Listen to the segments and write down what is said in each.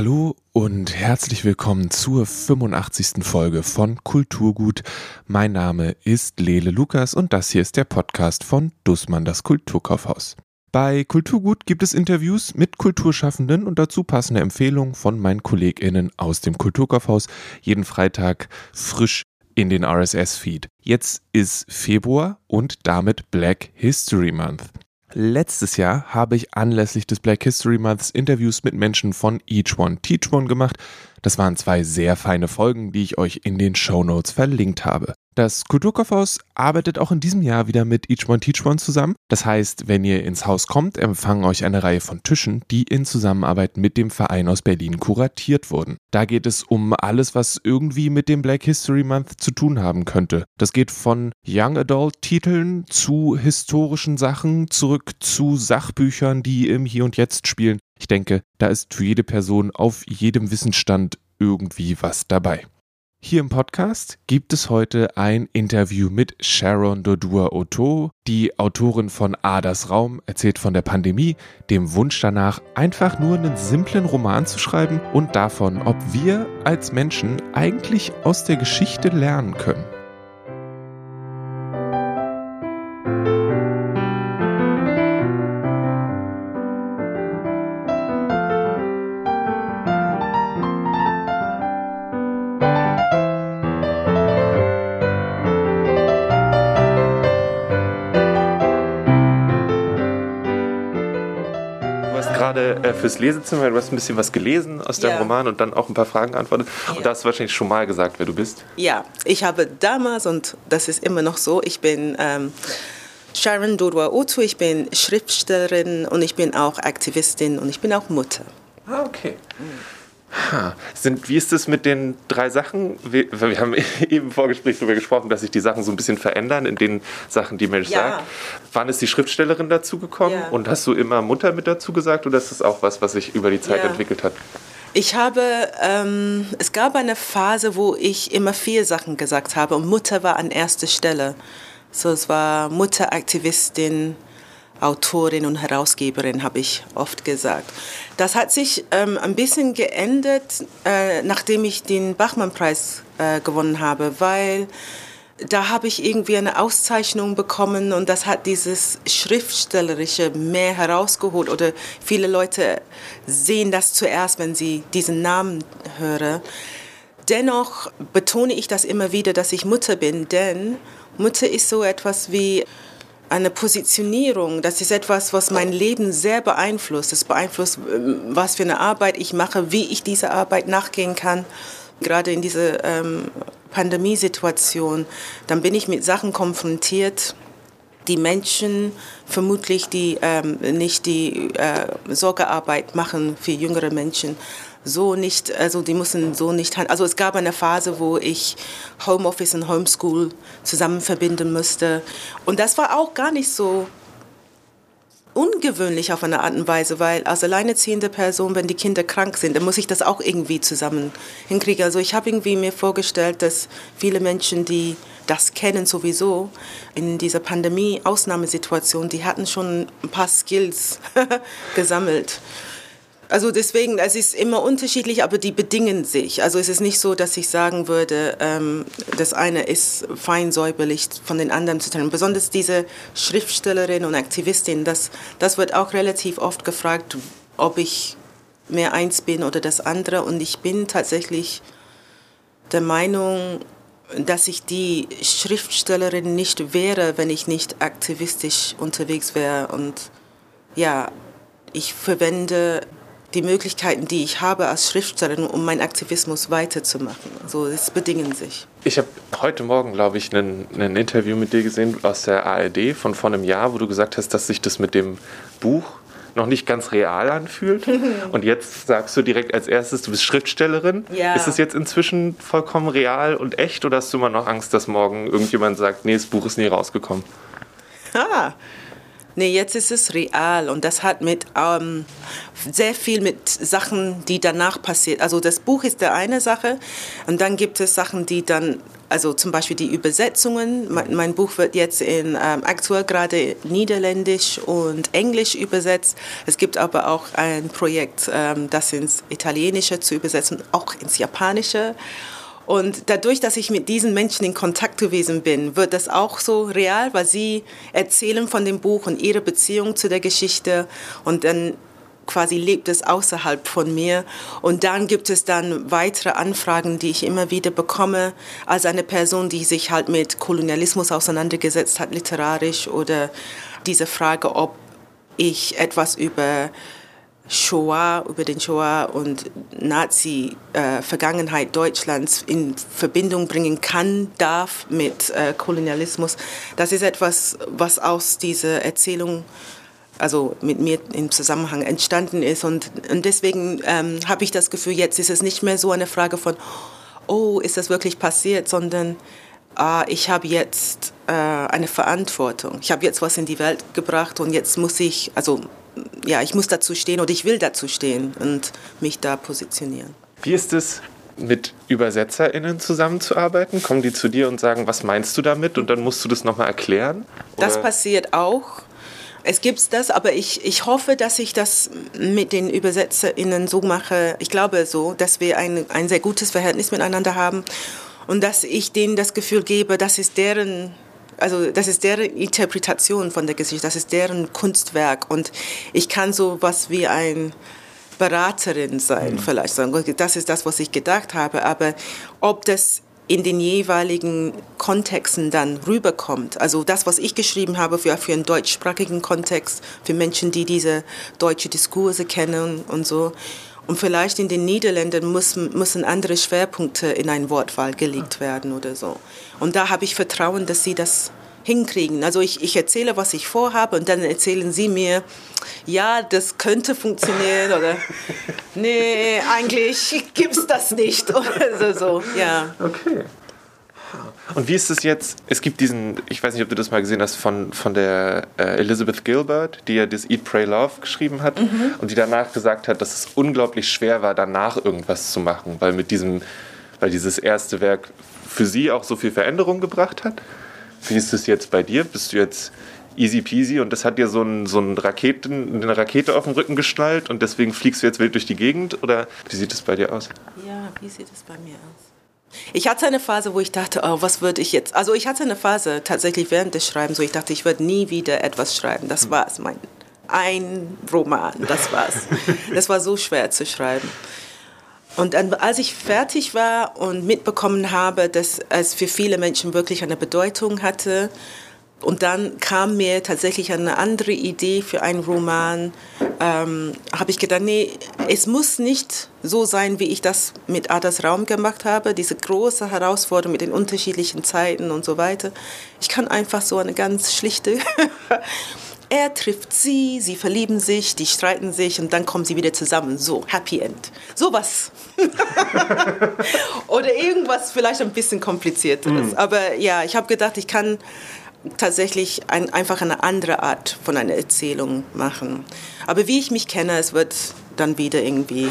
Hallo und herzlich willkommen zur 85. Folge von Kulturgut. Mein Name ist Lele Lukas und das hier ist der Podcast von Dussmann, das Kulturkaufhaus. Bei Kulturgut gibt es Interviews mit Kulturschaffenden und dazu passende Empfehlungen von meinen KollegInnen aus dem Kulturkaufhaus. Jeden Freitag frisch in den RSS-Feed. Jetzt ist Februar und damit Black History Month. Letztes Jahr habe ich anlässlich des Black History Months Interviews mit Menschen von Each One Teach One gemacht. Das waren zwei sehr feine Folgen, die ich euch in den Show Notes verlinkt habe. Das Kulturkaufhaus arbeitet auch in diesem Jahr wieder mit Each One Teach One zusammen. Das heißt, wenn ihr ins Haus kommt, empfangen euch eine Reihe von Tischen, die in Zusammenarbeit mit dem Verein aus Berlin kuratiert wurden. Da geht es um alles, was irgendwie mit dem Black History Month zu tun haben könnte. Das geht von Young Adult Titeln zu historischen Sachen zurück zu Sachbüchern, die im Hier und Jetzt spielen. Ich denke, da ist für jede Person auf jedem Wissensstand irgendwie was dabei. Hier im Podcast gibt es heute ein Interview mit Sharon Dodua-Otto, die Autorin von Adas Raum, erzählt von der Pandemie, dem Wunsch danach, einfach nur einen simplen Roman zu schreiben und davon, ob wir als Menschen eigentlich aus der Geschichte lernen können. Gerade äh, fürs Lesezimmer, du hast ein bisschen was gelesen aus deinem ja. Roman und dann auch ein paar Fragen geantwortet. Ja. Und da hast du wahrscheinlich schon mal gesagt, wer du bist. Ja, ich habe damals, und das ist immer noch so, ich bin ähm, Sharon Dodwa Otu, ich bin Schriftstellerin und ich bin auch Aktivistin und ich bin auch Mutter. Ah, okay. Mhm. Ha. Sind, wie ist es mit den drei Sachen? Wir, wir, haben eben im Vorgespräch darüber gesprochen, dass sich die Sachen so ein bisschen verändern in den Sachen, die Mensch ja. sagt. Wann ist die Schriftstellerin dazugekommen? Ja. Und hast du immer Mutter mit dazu gesagt oder ist das auch was, was sich über die Zeit ja. entwickelt hat? Ich habe, ähm, es gab eine Phase, wo ich immer vier Sachen gesagt habe und Mutter war an erster Stelle. So, es war Mutteraktivistin, Autorin und Herausgeberin, habe ich oft gesagt. Das hat sich ähm, ein bisschen geändert, äh, nachdem ich den Bachmann-Preis äh, gewonnen habe, weil da habe ich irgendwie eine Auszeichnung bekommen und das hat dieses Schriftstellerische mehr herausgeholt oder viele Leute sehen das zuerst, wenn sie diesen Namen hören. Dennoch betone ich das immer wieder, dass ich Mutter bin, denn Mutter ist so etwas wie eine Positionierung, das ist etwas, was mein Leben sehr beeinflusst. Es beeinflusst, ähm, was für eine Arbeit ich mache, wie ich dieser Arbeit nachgehen kann. Gerade in dieser ähm, Pandemiesituation, dann bin ich mit Sachen konfrontiert, die Menschen vermutlich, die ähm, nicht die äh, Sorgearbeit machen für jüngere Menschen, so nicht, also die mussten so nicht handeln. Also es gab eine Phase, wo ich Homeoffice und Homeschool zusammen verbinden musste. Und das war auch gar nicht so ungewöhnlich auf eine Art und Weise, weil als alleinerziehende Person, wenn die Kinder krank sind, dann muss ich das auch irgendwie zusammen hinkriegen. Also ich habe irgendwie mir vorgestellt, dass viele Menschen, die das kennen sowieso, in dieser Pandemie-Ausnahmesituation, die hatten schon ein paar Skills gesammelt. Also deswegen, es ist immer unterschiedlich, aber die bedingen sich. Also es ist nicht so, dass ich sagen würde, ähm, das eine ist fein säuberlich von den anderen zu trennen. Besonders diese Schriftstellerin und Aktivistin, das, das wird auch relativ oft gefragt, ob ich mehr eins bin oder das andere. Und ich bin tatsächlich der Meinung, dass ich die Schriftstellerin nicht wäre, wenn ich nicht aktivistisch unterwegs wäre. Und ja, ich verwende die Möglichkeiten, die ich habe als Schriftstellerin, um meinen Aktivismus weiterzumachen. Also es bedingen sich. Ich habe heute Morgen, glaube ich, ein Interview mit dir gesehen aus der ARD von vor einem Jahr, wo du gesagt hast, dass sich das mit dem Buch noch nicht ganz real anfühlt. Und jetzt sagst du direkt als erstes, du bist Schriftstellerin. Ja. Ist es jetzt inzwischen vollkommen real und echt oder hast du immer noch Angst, dass morgen irgendjemand sagt, nee, das Buch ist nie rausgekommen? Ah, Nee, jetzt ist es real und das hat mit ähm, sehr viel mit Sachen, die danach passiert. Also das Buch ist der eine Sache und dann gibt es Sachen, die dann also zum Beispiel die Übersetzungen. Mein, mein Buch wird jetzt in ähm, aktuell gerade Niederländisch und Englisch übersetzt. Es gibt aber auch ein Projekt, ähm, das ins Italienische zu übersetzen, auch ins Japanische. Und dadurch, dass ich mit diesen Menschen in Kontakt gewesen bin, wird das auch so real, weil sie erzählen von dem Buch und ihre Beziehung zu der Geschichte und dann quasi lebt es außerhalb von mir. Und dann gibt es dann weitere Anfragen, die ich immer wieder bekomme, als eine Person, die sich halt mit Kolonialismus auseinandergesetzt hat, literarisch, oder diese Frage, ob ich etwas über Shoah, über den Shoah und Nazi-Vergangenheit äh, Deutschlands in Verbindung bringen kann, darf mit äh, Kolonialismus. Das ist etwas, was aus dieser Erzählung also mit mir im Zusammenhang entstanden ist. Und, und deswegen ähm, habe ich das Gefühl, jetzt ist es nicht mehr so eine Frage von, oh, ist das wirklich passiert, sondern ah, ich habe jetzt äh, eine Verantwortung. Ich habe jetzt was in die Welt gebracht und jetzt muss ich, also ja, ich muss dazu stehen oder ich will dazu stehen und mich da positionieren. Wie ist es, mit ÜbersetzerInnen zusammenzuarbeiten? Kommen die zu dir und sagen, was meinst du damit? Und dann musst du das nochmal erklären? Oder? Das passiert auch. Es gibt das, aber ich, ich hoffe, dass ich das mit den ÜbersetzerInnen so mache. Ich glaube so, dass wir ein, ein sehr gutes Verhältnis miteinander haben und dass ich denen das Gefühl gebe, das ist deren also das ist deren Interpretation von der Geschichte, das ist deren Kunstwerk und ich kann so was wie ein Beraterin sein, mhm. vielleicht sagen, das ist das, was ich gedacht habe, aber ob das in den jeweiligen Kontexten dann rüberkommt. Also das, was ich geschrieben habe für, für einen deutschsprachigen Kontext, für Menschen, die diese deutsche Diskurse kennen und so. Und vielleicht in den Niederlanden müssen, müssen andere Schwerpunkte in ein Wortwahl gelegt werden oder so. Und da habe ich Vertrauen, dass sie das hinkriegen. Also ich, ich erzähle, was ich vorhabe und dann erzählen sie mir, ja, das könnte funktionieren oder nee, eigentlich gibt es das nicht oder so. Ja. Okay. Und wie ist es jetzt? Es gibt diesen, ich weiß nicht, ob du das mal gesehen hast, von, von der äh, Elizabeth Gilbert, die ja das Eat, Pray, Love geschrieben hat mhm. und die danach gesagt hat, dass es unglaublich schwer war, danach irgendwas zu machen, weil mit diesem, weil dieses erste Werk für sie auch so viel Veränderung gebracht hat. Wie ist es jetzt bei dir? Bist du jetzt easy peasy und das hat dir so, ein, so ein Raketen, eine Rakete auf dem Rücken geschnallt und deswegen fliegst du jetzt wild durch die Gegend? Oder wie sieht es bei dir aus? Ja, wie sieht es bei mir aus? Ich hatte eine Phase, wo ich dachte, oh, was würde ich jetzt. Also ich hatte eine Phase tatsächlich während des Schreibens, wo ich dachte, ich würde nie wieder etwas schreiben. Das hm. war es, mein ein Roman, das war's. das war so schwer zu schreiben. Und dann, als ich fertig war und mitbekommen habe, dass es für viele Menschen wirklich eine Bedeutung hatte, und dann kam mir tatsächlich eine andere Idee für einen Roman. Ähm, habe ich gedacht, nee, es muss nicht so sein, wie ich das mit Adas Raum gemacht habe, diese große Herausforderung mit den unterschiedlichen Zeiten und so weiter. Ich kann einfach so eine ganz schlichte. er trifft sie, sie verlieben sich, die streiten sich und dann kommen sie wieder zusammen. So, Happy End. Sowas. Oder irgendwas vielleicht ein bisschen komplizierteres. Mm. Aber ja, ich habe gedacht, ich kann tatsächlich ein, einfach eine andere Art von einer Erzählung machen. Aber wie ich mich kenne, es wird dann wieder irgendwie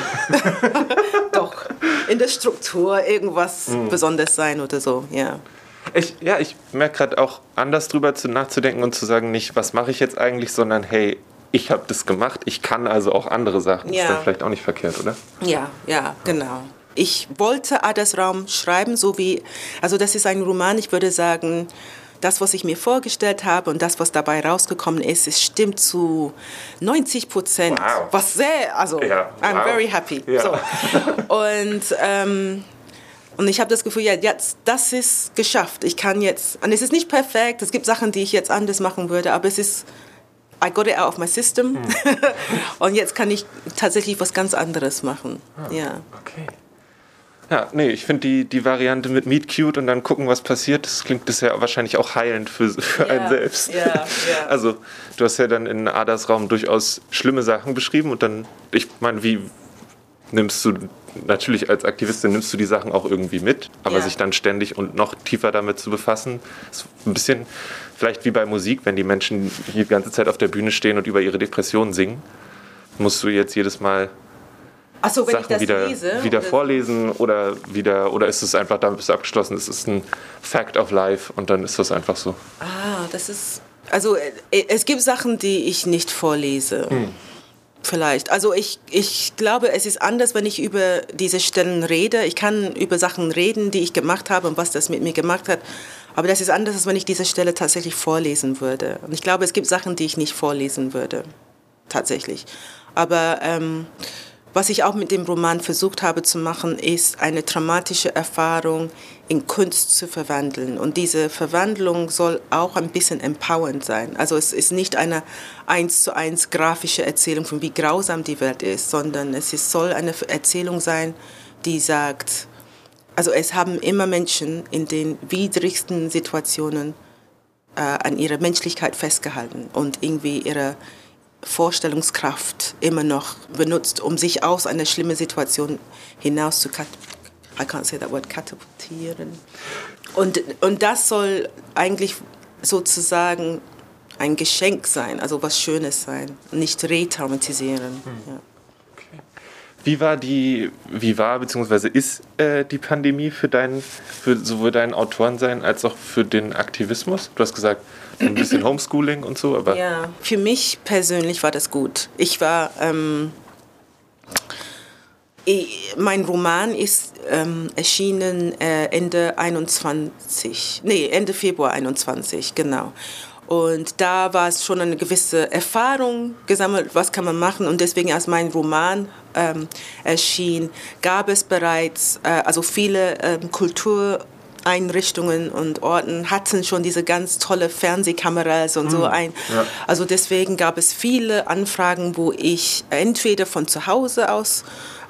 doch in der Struktur irgendwas mhm. Besonderes sein oder so, ja. Ich, ja, ich merke gerade auch anders drüber zu, nachzudenken und zu sagen, nicht, was mache ich jetzt eigentlich, sondern hey, ich habe das gemacht, ich kann also auch andere Sachen. Ja. Ist dann vielleicht auch nicht verkehrt, oder? Ja, ja, genau. Ich wollte Adas Raum schreiben, so wie, also das ist ein Roman, ich würde sagen, das, was ich mir vorgestellt habe und das, was dabei rausgekommen ist, es stimmt zu 90 Prozent. Wow. Was sehr, also, ja, I'm wow. very happy. Ja. So. Und, ähm, und ich habe das Gefühl, ja, jetzt, das ist geschafft. Ich kann jetzt, und es ist nicht perfekt, es gibt Sachen, die ich jetzt anders machen würde, aber es ist, I got it out of my system. Hm. und jetzt kann ich tatsächlich was ganz anderes machen. Ah, ja. Okay. Ja, nee, ich finde die, die Variante mit Meet Cute und dann gucken, was passiert, das klingt ja wahrscheinlich auch heilend für, für yeah, einen selbst. Yeah, yeah. Also, du hast ja dann in Adas Raum durchaus schlimme Sachen beschrieben und dann, ich meine, wie nimmst du, natürlich als Aktivistin nimmst du die Sachen auch irgendwie mit, aber sich dann ständig und noch tiefer damit zu befassen, ist ein bisschen vielleicht wie bei Musik, wenn die Menschen die ganze Zeit auf der Bühne stehen und über ihre Depressionen singen, musst du jetzt jedes Mal so, wenn Sachen ich das wieder, lese, wieder oder- vorlesen oder wieder oder ist es einfach damit bist du abgeschlossen? Es ist ein Fact of Life und dann ist das einfach so. Ah, das ist. Also äh, es gibt Sachen, die ich nicht vorlese. Vielleicht. Also ich, ich glaube, es ist anders, wenn ich über diese Stellen rede. Ich kann über Sachen reden, die ich gemacht habe und was das mit mir gemacht hat. Aber das ist anders, als wenn ich diese Stelle tatsächlich vorlesen würde. Und ich glaube, es gibt Sachen, die ich nicht vorlesen würde. Tatsächlich. Aber ähm, was ich auch mit dem Roman versucht habe zu machen, ist eine traumatische Erfahrung in Kunst zu verwandeln. Und diese Verwandlung soll auch ein bisschen empowernd sein. Also es ist nicht eine eins zu eins grafische Erzählung von wie grausam die Welt ist, sondern es ist, soll eine Erzählung sein, die sagt, also es haben immer Menschen in den widrigsten Situationen äh, an ihrer Menschlichkeit festgehalten und irgendwie ihre Vorstellungskraft immer noch benutzt, um sich aus einer schlimmen Situation hinaus zu kat I can't say that word, katapultieren. Und, und das soll eigentlich sozusagen ein Geschenk sein, also was Schönes sein, nicht retraumatisieren. Ja. Wie war die, wie war bzw. ist äh, die Pandemie für deinen, für sowohl dein Autorensein als auch für den Aktivismus? Du hast gesagt, ein bisschen Homeschooling und so, aber Ja, für mich persönlich war das gut. Ich war, ähm, ich, mein Roman ist ähm, erschienen äh, Ende 21, nee, Ende Februar 21, genau. Und da war es schon eine gewisse Erfahrung gesammelt, was kann man machen. Und deswegen, als mein Roman ähm, erschien, gab es bereits, äh, also viele ähm, Kultureinrichtungen und Orten hatten schon diese ganz tolle Fernsehkameras und so ein. Ja. Also deswegen gab es viele Anfragen, wo ich entweder von zu Hause aus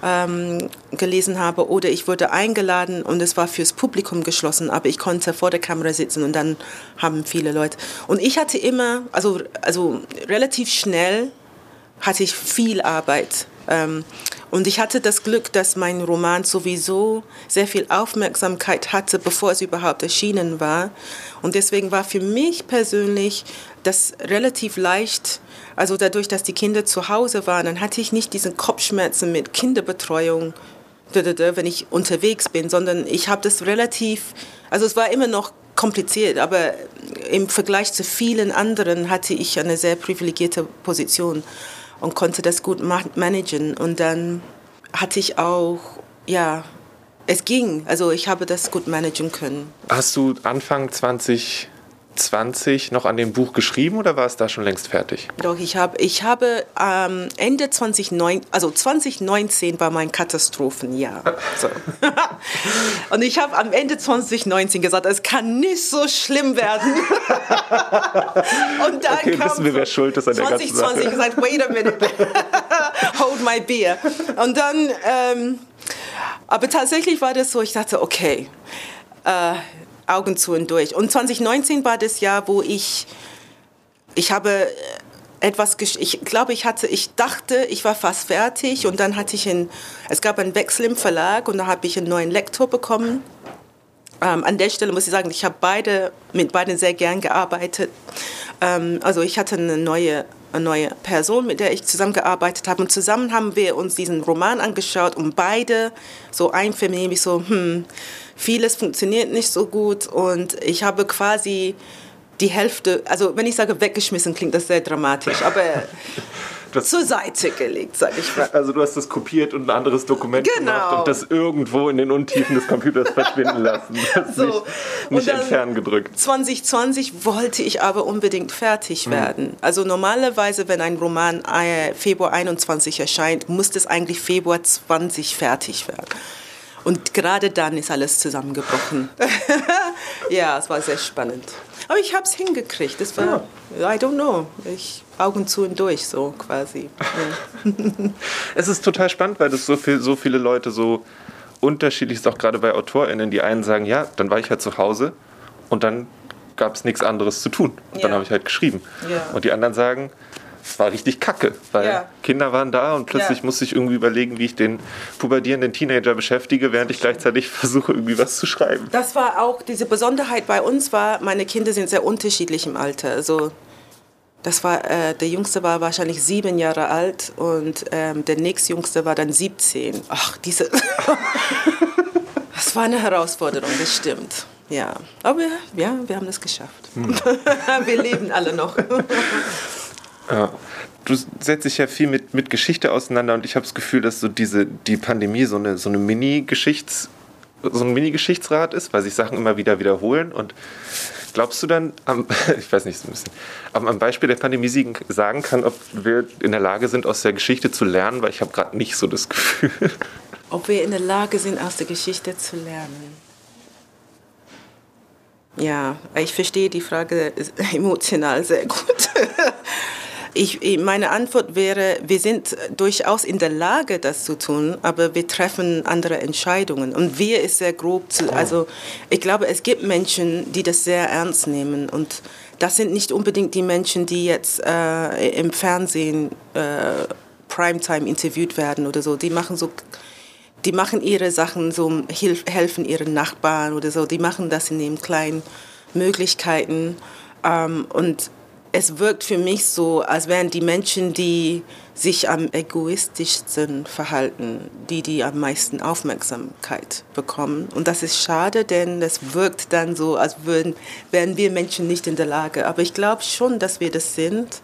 ähm, gelesen habe oder ich wurde eingeladen und es war fürs Publikum geschlossen, aber ich konnte vor der Kamera sitzen und dann haben viele Leute. Und ich hatte immer, also, also relativ schnell hatte ich viel Arbeit. Ähm, und ich hatte das Glück, dass mein Roman sowieso sehr viel Aufmerksamkeit hatte, bevor es überhaupt erschienen war. Und deswegen war für mich persönlich das relativ leicht, also dadurch, dass die Kinder zu Hause waren, dann hatte ich nicht diesen Kopfschmerzen mit Kinderbetreuung, wenn ich unterwegs bin, sondern ich habe das relativ, also es war immer noch kompliziert, aber im Vergleich zu vielen anderen hatte ich eine sehr privilegierte Position und konnte das gut ma- managen. Und dann hatte ich auch, ja, es ging, also ich habe das gut managen können. hast du Anfang 2020 noch an dem Buch geschrieben oder war es da schon längst fertig? Doch, ich habe, ich habe ähm, Ende 2009, also 2019 war mein Katastrophenjahr. So. Und ich habe am Ende 2019 gesagt, es kann nicht so schlimm werden. Und dann Okay, kam wissen wir, wer schuld ist an der ganzen 2020 Sache. gesagt, wait a minute, hold my beer. Und dann, ähm, aber tatsächlich war das so, ich dachte, okay, äh, Augen zu und durch. Und 2019 war das Jahr, wo ich, ich habe äh, etwas, ich glaube, ich hatte, ich dachte, ich war fast fertig und dann hatte ich einen, es gab einen Wechsel im Verlag und da habe ich einen neuen Lektor bekommen. Ähm, an der Stelle muss ich sagen, ich habe beide, mit beiden sehr gern gearbeitet. Ähm, also ich hatte eine neue, eine neue Person, mit der ich zusammengearbeitet habe. Und zusammen haben wir uns diesen Roman angeschaut und beide so einvernehmlich so, hm, vieles funktioniert nicht so gut. Und ich habe quasi die Hälfte, also wenn ich sage weggeschmissen, klingt das sehr dramatisch, aber Das- zur Seite gelegt, sage ich mal. Also du hast das kopiert und ein anderes Dokument Genau. gemacht und das irgendwo in den Untiefen des Computers verschwinden lassen. Das So. nicht, nicht entfernen gedrückt. 2020 wollte ich aber unbedingt fertig Mhm. werden. Also normalerweise, wenn ein Roman äh, Februar 21 erscheint, muss es eigentlich Februar 20 fertig werden. Und gerade dann ist alles zusammengebrochen. ja, es war sehr spannend. Aber ich habe es hingekriegt. Das war, I don't know, ich Augen zu und durch so quasi. Ja. Es ist total spannend, weil das so, viel, so viele Leute so unterschiedlich ist, auch gerade bei AutorInnen. Die einen sagen, ja, dann war ich halt zu Hause und dann gab es nichts anderes zu tun. Und dann Ja. habe ich halt geschrieben. Ja. Und die anderen sagen, es war richtig kacke, weil Ja. Kinder waren da und plötzlich Ja. musste ich irgendwie überlegen, wie ich den pubertierenden Teenager beschäftige, während ich gleichzeitig versuche, irgendwie was zu schreiben. Das war auch, diese Besonderheit bei uns war, meine Kinder sind sehr unterschiedlich im Alter. Also Das war, äh, der Jüngste war wahrscheinlich sieben Jahre alt und ähm, der nächstjüngste war dann 17. Ach, diese. das war eine Herausforderung, das stimmt. Ja, aber ja, wir haben das geschafft. Hm. wir leben alle noch. Ja. Du setzt dich ja viel mit, mit Geschichte auseinander und ich habe das Gefühl, dass so diese, die Pandemie so eine, so eine Mini-Geschichts- so ein Mini-Geschichtsrat ist, weil sich Sachen immer wieder wiederholen und Glaubst du dann, am, ich weiß nicht, so ein bisschen, am Beispiel der Pandemie sagen kann, ob wir in der Lage sind, aus der Geschichte zu lernen? Weil ich habe gerade nicht so das Gefühl. Ob wir in der Lage sind, aus der Geschichte zu lernen? Ja, ich verstehe die Frage emotional sehr gut. Ich, meine Antwort wäre, wir sind durchaus in der Lage, das zu tun, aber wir treffen andere Entscheidungen. Und wir ist sehr grob zu, also ich glaube, es gibt Menschen, die das sehr ernst nehmen. Und das sind nicht unbedingt die Menschen, die jetzt äh, im Fernsehen äh, Primetime interviewt werden oder so. Die machen so die machen ihre Sachen so, helfen ihren Nachbarn oder so, die machen das in den kleinen Möglichkeiten. Ähm, und es wirkt für mich so, als wären die Menschen, die sich am egoistischsten verhalten, die die am meisten Aufmerksamkeit bekommen. Und das ist schade, denn es wirkt dann so, als würden, wären wir Menschen nicht in der Lage. Aber ich glaube schon, dass wir das sind.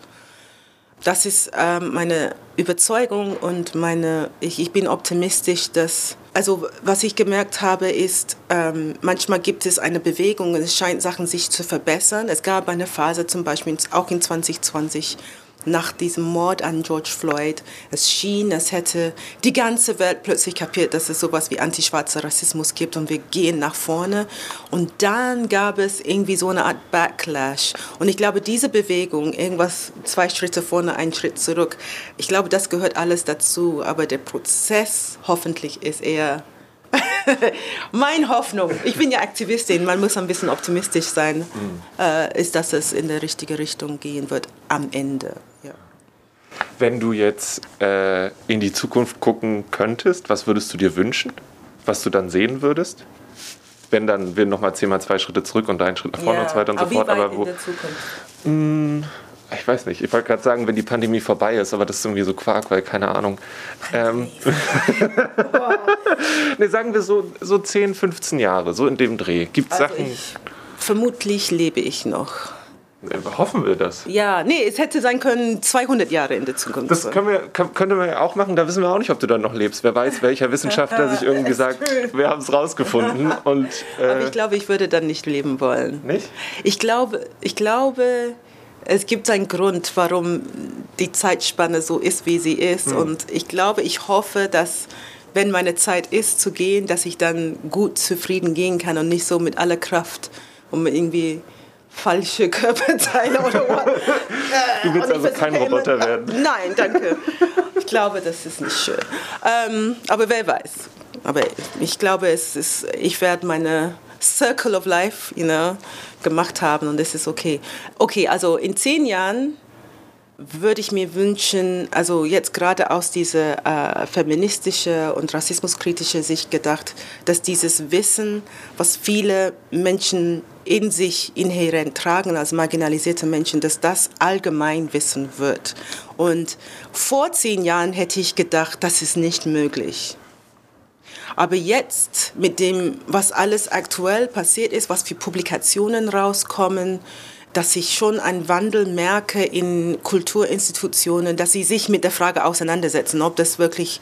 Das ist äh, meine Überzeugung und meine, ich, ich bin optimistisch, dass also was ich gemerkt habe, ist, ähm, manchmal gibt es eine Bewegung es scheint Sachen sich zu verbessern. Es gab eine Phase zum Beispiel auch in 2020, nach diesem Mord an George Floyd. Es schien, als hätte die ganze Welt plötzlich kapiert, dass es sowas wie antischwarzer Rassismus gibt und wir gehen nach vorne. Und dann gab es irgendwie so eine Art Backlash. Und ich glaube, diese Bewegung, irgendwas zwei Schritte vorne, ein Schritt zurück, ich glaube, das gehört alles dazu. Aber der Prozess hoffentlich ist eher Meine Hoffnung, ich bin ja Aktivistin, man muss ein bisschen optimistisch sein, mhm. äh, ist, dass es in die richtige Richtung gehen wird am Ende. Wenn du jetzt äh, in die Zukunft gucken könntest, was würdest du dir wünschen, was du dann sehen würdest? Wenn dann wir nochmal zehnmal zwei Schritte zurück und einen Schritt nach vorne ja, und so weiter und so fort. aber wo, in der Zukunft? Mh, hm, ich weiß nicht, ich wollte gerade sagen, wenn die Pandemie vorbei ist, aber das ist irgendwie so Quark, weil keine Ahnung. Ähm, ne, sagen wir so, so 10, 15 Jahre, so in dem Dreh. Gibt es also Sachen. Ich, vermutlich lebe ich noch. Hoffen wir das. Ja, nee, es hätte sein können 200 Jahre in der Zukunft. Das können wir, kann, könnte man ja auch machen. Da wissen wir auch nicht, ob du dann noch lebst. Wer weiß, welcher Wissenschaftler sich irgendwie sagt, wir haben es rausgefunden. Und, äh Aber ich glaube, ich würde dann nicht leben wollen. Nicht? Ich glaube, ich glaube, es gibt einen Grund, warum die Zeitspanne so ist, wie sie ist. Mhm. Und ich glaube, ich hoffe, dass wenn meine Zeit ist zu gehen, dass ich dann gut zufrieden gehen kann und nicht so mit aller Kraft, um irgendwie falsche Körperteile oder was. du willst also kein Roboter werden. Nein, danke. Ich glaube, das ist nicht schön. Ähm, aber wer weiß. Aber ich glaube, es ist, ich werde meine Circle of Life, you know, gemacht haben und das ist okay. Okay, also in zehn Jahren würde ich mir wünschen, also jetzt gerade aus dieser äh, feministischen und rassismuskritischen Sicht gedacht, dass dieses Wissen, was viele Menschen in sich inhärent tragen als marginalisierte Menschen, dass das allgemein wissen wird. Und vor zehn Jahren hätte ich gedacht, das ist nicht möglich. Aber jetzt mit dem, was alles aktuell passiert ist, was für Publikationen rauskommen, dass ich schon einen Wandel merke in Kulturinstitutionen, dass sie sich mit der Frage auseinandersetzen, ob das wirklich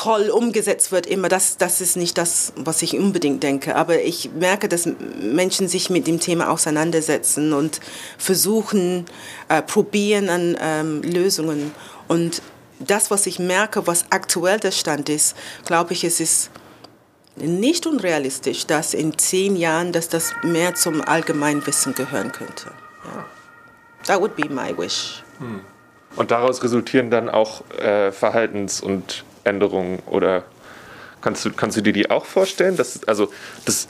toll umgesetzt wird immer, das, das ist nicht das, was ich unbedingt denke. Aber ich merke, dass Menschen sich mit dem Thema auseinandersetzen und versuchen, äh, probieren an ähm, Lösungen. Und das, was ich merke, was aktuell der Stand ist, glaube ich, es ist nicht unrealistisch, dass in zehn Jahren, dass das mehr zum Allgemeinwissen gehören könnte. Ja. That would be my wish. Hm. Und daraus resultieren dann auch äh, Verhaltens- und Änderungen oder kannst du, kannst du dir die auch vorstellen? Das, also das,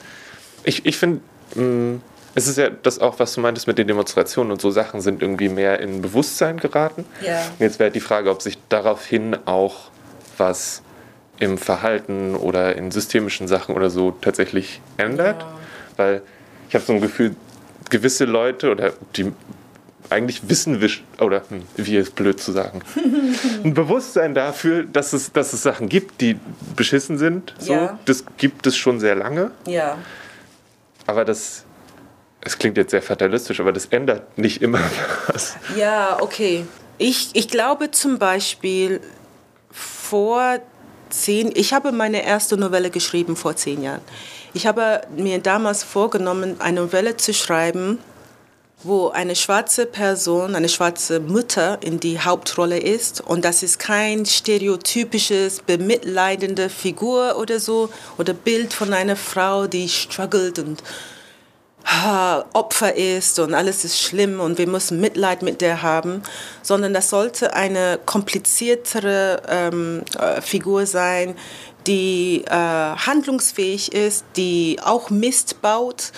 ich, ich finde, hm, es ist ja das auch, was du meintest mit den Demonstrationen und so Sachen sind irgendwie mehr in Bewusstsein geraten. Ja. Jetzt wäre die Frage, ob sich daraufhin auch was im Verhalten oder in systemischen Sachen oder so tatsächlich ändert. Ja. Weil ich habe so ein Gefühl, gewisse Leute oder die eigentlich wissen oder hm, wie ist blöd zu sagen, ein Bewusstsein dafür, dass es, dass es Sachen gibt, die beschissen sind. So. Ja. Das gibt es schon sehr lange. Ja. Aber das, es klingt jetzt sehr fatalistisch, aber das ändert nicht immer was. Ja, okay. Ich, ich glaube zum Beispiel vor zehn, ich habe meine erste Novelle geschrieben vor zehn Jahren. Ich habe mir damals vorgenommen, eine Novelle zu schreiben, wo eine schwarze Person, eine schwarze Mutter in die Hauptrolle ist. Und das ist kein stereotypisches, bemitleidende Figur oder so, oder Bild von einer Frau, die struggelt und Opfer ist und alles ist schlimm und wir müssen Mitleid mit der haben, sondern das sollte eine kompliziertere ähm, äh, Figur sein, die äh, handlungsfähig ist, die auch Mist baut,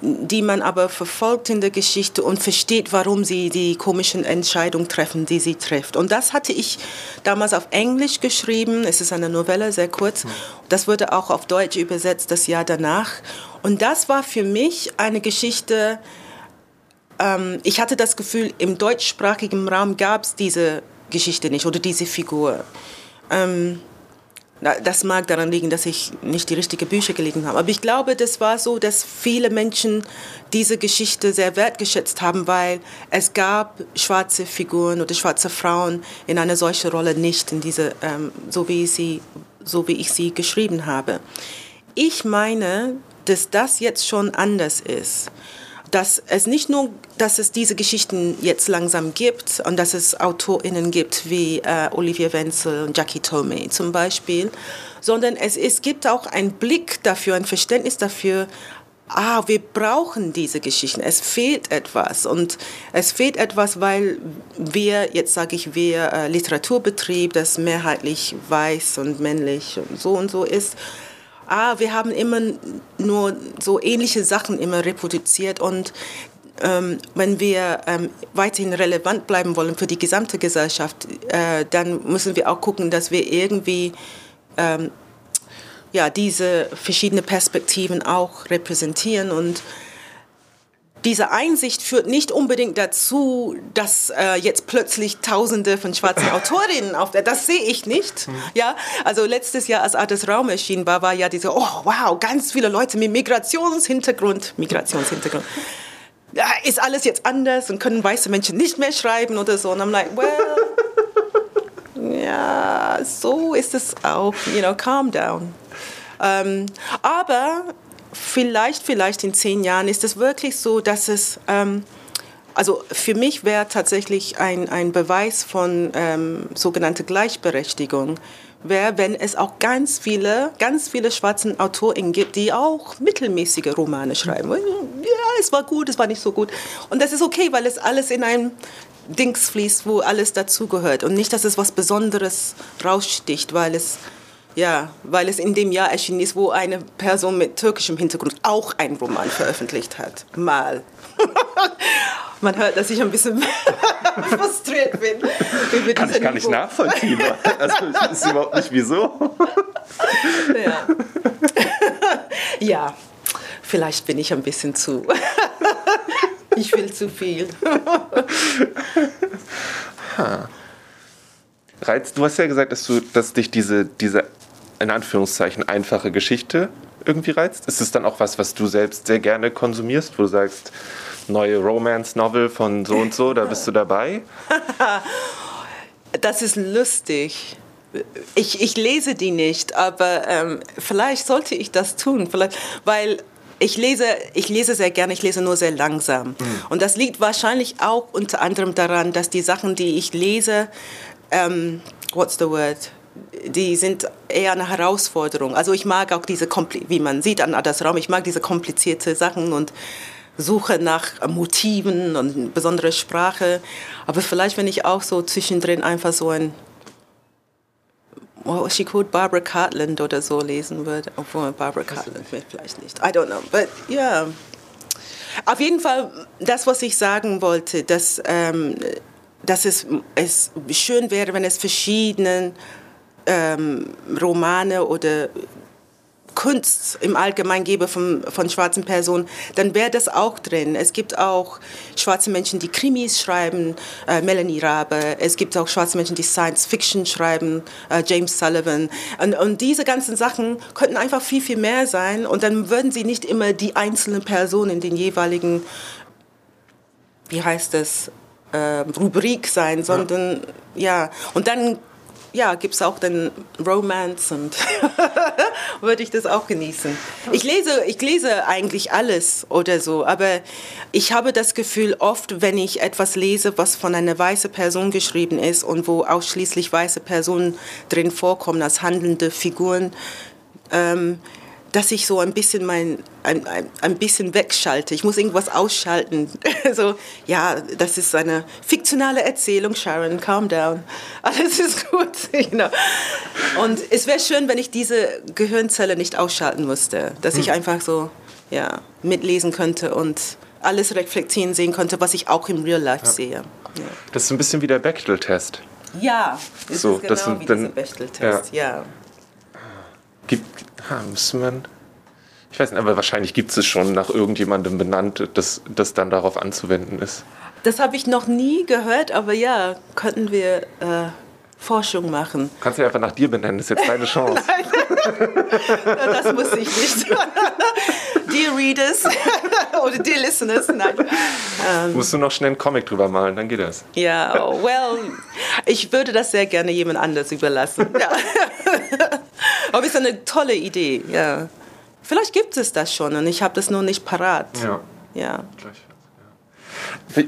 die man aber verfolgt in der Geschichte und versteht, warum sie die komischen Entscheidungen treffen, die sie trifft. Und das hatte ich damals auf Englisch geschrieben. Es ist eine Novelle, sehr kurz. Das wurde auch auf Deutsch übersetzt das Jahr danach. Und das war für mich eine Geschichte, ähm, ich hatte das Gefühl, im deutschsprachigen Raum gab es diese Geschichte nicht oder diese Figur. Ähm, das mag daran liegen, dass ich nicht die richtigen Bücher gelesen habe. Aber ich glaube, das war so, dass viele Menschen diese Geschichte sehr wertgeschätzt haben, weil es gab schwarze Figuren oder schwarze Frauen in einer solchen Rolle nicht, in diese, ähm, so, wie sie, so wie ich sie geschrieben habe. Ich meine, dass das jetzt schon anders ist dass es nicht nur, dass es diese Geschichten jetzt langsam gibt und dass es AutorInnen gibt wie äh, Olivia Wenzel und Jackie Tomei zum Beispiel, sondern es, es gibt auch einen Blick dafür, ein Verständnis dafür, ah, wir brauchen diese Geschichten. Es fehlt etwas und es fehlt etwas, weil wir, jetzt sage ich wir, äh, Literaturbetrieb, das mehrheitlich weiß und männlich und so und so ist, ah, wir haben immer nur so ähnliche Sachen immer reproduziert und ähm, wenn wir ähm, weiterhin relevant bleiben wollen für die gesamte Gesellschaft, äh, dann müssen wir auch gucken, dass wir irgendwie ähm, ja, diese verschiedenen Perspektiven auch repräsentieren und diese Einsicht führt nicht unbedingt dazu, dass äh, jetzt plötzlich Tausende von schwarzen Autorinnen auf der, das sehe ich nicht. Ja, also letztes Jahr, als Artes Raum erschienen war, war ja diese, oh wow, ganz viele Leute mit Migrationshintergrund, Migrationshintergrund. Ja, ist alles jetzt anders und können weiße Menschen nicht mehr schreiben oder so. Und I'm like, well, ja, so ist es auch, you know, calm down. Ähm, aber vielleicht, vielleicht in zehn Jahren ist es wirklich so, dass es, ähm, also für mich wäre tatsächlich ein, ein Beweis von ähm, sogenannter Gleichberechtigung, wäre, wenn es auch ganz viele, ganz viele schwarzen AutorInnen gibt, die auch mittelmäßige Romane schreiben. Ja, es war gut, es war nicht so gut. Und das ist okay, weil es alles in ein Dings fließt, wo alles dazugehört. Und nicht, dass es was Besonderes raussticht, weil es ja, weil es in dem Jahr erschienen ist, wo eine Person mit türkischem Hintergrund auch einen Roman veröffentlicht hat. Mal. Man hört, dass ich ein bisschen frustriert bin. Kann ich gar nicht nachvollziehen. Also ich weiß überhaupt nicht wieso. ja. ja, vielleicht bin ich ein bisschen zu. ich will zu viel. Reiz, du hast ja gesagt, dass, du, dass dich diese, diese in Anführungszeichen einfache Geschichte irgendwie reizt? Ist es dann auch was, was du selbst sehr gerne konsumierst, wo du sagst, neue Romance-Novel von so und so, da bist du dabei? das ist lustig. Ich, ich lese die nicht, aber ähm, vielleicht sollte ich das tun, vielleicht, weil ich lese, ich lese sehr gerne, ich lese nur sehr langsam. Mhm. Und das liegt wahrscheinlich auch unter anderem daran, dass die Sachen, die ich lese, ähm, what's the word? Die sind eher eine Herausforderung. Also ich mag auch diese, wie man sieht an das Raum, ich mag diese komplizierte Sachen und suche nach Motiven und besondere Sprache. Aber vielleicht, wenn ich auch so zwischendrin einfach so ein what she called Barbara Cartland oder so lesen würde, obwohl Barbara Cartland vielleicht nicht. I don't know, but yeah. Auf jeden Fall, das, was ich sagen wollte, dass, ähm, dass es, es schön wäre, wenn es verschiedenen ähm, Romane oder Kunst im Allgemeinen gäbe von, von schwarzen Personen, dann wäre das auch drin. Es gibt auch schwarze Menschen, die Krimis schreiben, äh, Melanie Rabe. Es gibt auch schwarze Menschen, die Science Fiction schreiben, äh, James Sullivan. Und, und diese ganzen Sachen könnten einfach viel, viel mehr sein. Und dann würden sie nicht immer die einzelnen Personen in den jeweiligen, wie heißt das, äh, Rubrik sein, sondern ja. ja. Und dann ja, gibt es auch dann Romance und würde ich das auch genießen. Ich lese, ich lese eigentlich alles oder so, aber ich habe das Gefühl, oft, wenn ich etwas lese, was von einer weißen Person geschrieben ist und wo ausschließlich weiße Personen drin vorkommen als handelnde Figuren, ähm, dass ich so ein bisschen mein ein, ein, ein bisschen wegschalte. Ich muss irgendwas ausschalten. so, ja, das ist eine fiktionale Erzählung, Sharon, calm down. Alles ist gut. know. Und es wäre schön, wenn ich diese Gehirnzelle nicht ausschalten müsste, dass hm. ich einfach so ja, mitlesen könnte und alles reflektieren sehen könnte, was ich auch im Real Life ja. sehe. Ja. Das ist ein bisschen wie der Bechtel-Test. Ja, das so, ist genau das sind, wie dieser Bechtel-Test, ja. ja. Ha, müsste man ich weiß nicht, aber wahrscheinlich gibt es es schon nach irgendjemandem benannt, das, das dann darauf anzuwenden ist. Das habe ich noch nie gehört, aber ja, könnten wir äh, Forschung machen. Kannst du ja einfach nach dir benennen, das ist jetzt deine Chance. das muss ich nicht. dear Readers oder Dear Listeners, nein. Ähm, Musst du noch schnell einen Comic drüber malen, dann geht das. Ja, well, ich würde das sehr gerne jemand anders überlassen. Ja. aber es ist eine tolle Idee, ja. Vielleicht gibt es das schon und ich habe das nur nicht parat. Ja. ja.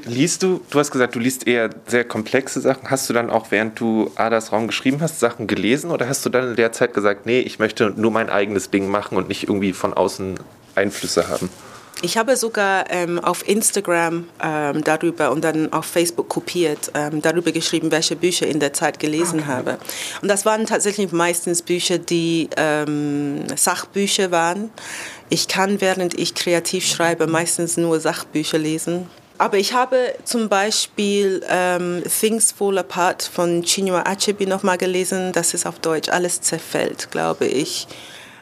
Liest du, du hast gesagt, du liest eher sehr komplexe Sachen. Hast du dann auch, während du Adas Raum geschrieben hast, Sachen gelesen oder hast du dann in der Zeit gesagt, nee, ich möchte nur mein eigenes Ding machen und nicht irgendwie von außen Einflüsse haben? Ich habe sogar ähm, auf Instagram ähm, darüber und dann auf Facebook kopiert, ähm, darüber geschrieben, welche Bücher in der Zeit gelesen okay. habe. Und das waren tatsächlich meistens Bücher, die ähm, Sachbücher waren. Ich kann, während ich kreativ schreibe, meistens nur Sachbücher lesen. Aber ich habe zum Beispiel ähm, Things Fall Apart von Chinua Achebe nochmal gelesen. Das ist auf Deutsch Alles zerfällt, glaube ich.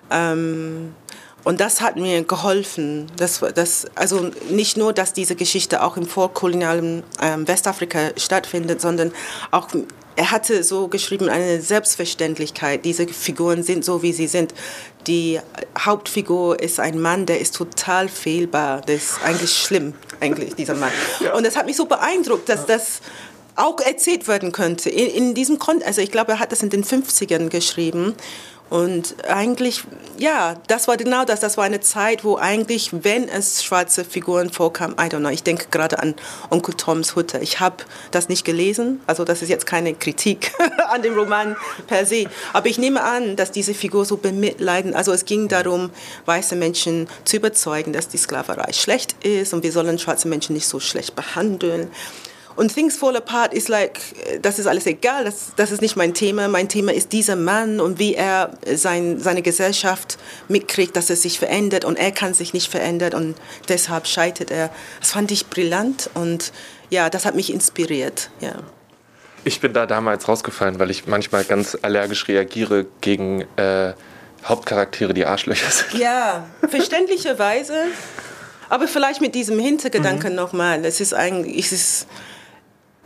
Ähm, und das hat mir geholfen. Das, das, also nicht nur, dass diese Geschichte auch im vorkolonialen ähm, Westafrika stattfindet, sondern auch, er hatte so geschrieben, eine Selbstverständlichkeit. Diese Figuren sind so, wie sie sind. Die Hauptfigur ist ein Mann, der ist total fehlbar. Der ist eigentlich schlimm, eigentlich, dieser Mann. Und das hat mich so beeindruckt, dass das auch erzählt werden könnte. In, in diesem Kontext, also ich glaube, er hat das in den 50ern geschrieben. Und eigentlich, ja, das war genau das. Das war eine Zeit, wo eigentlich, wenn es schwarze Figuren vorkam, I don't know, ich denke gerade an Onkel Toms Hutte. Ich habe das nicht gelesen, also das ist jetzt keine Kritik an dem Roman per se. Aber ich nehme an, dass diese Figur so bemitleiden. Also es ging darum, weiße Menschen zu überzeugen, dass die Sklaverei schlecht ist und wir sollen schwarze Menschen nicht so schlecht behandeln. Und Things Fall Apart ist like, das ist alles egal, das, das ist nicht mein Thema. Mein Thema ist dieser Mann und wie er sein, seine Gesellschaft mitkriegt, dass es sich verändert und er kann sich nicht verändern und deshalb scheitert er. Das fand ich brillant und ja, das hat mich inspiriert. Ja. Ich bin da damals rausgefallen, weil ich manchmal ganz allergisch reagiere gegen äh, Hauptcharaktere, die Arschlöcher sind. Ja, verständlicherweise. Aber vielleicht mit diesem Hintergedanken mhm. nochmal. Es ist eigentlich, es ist,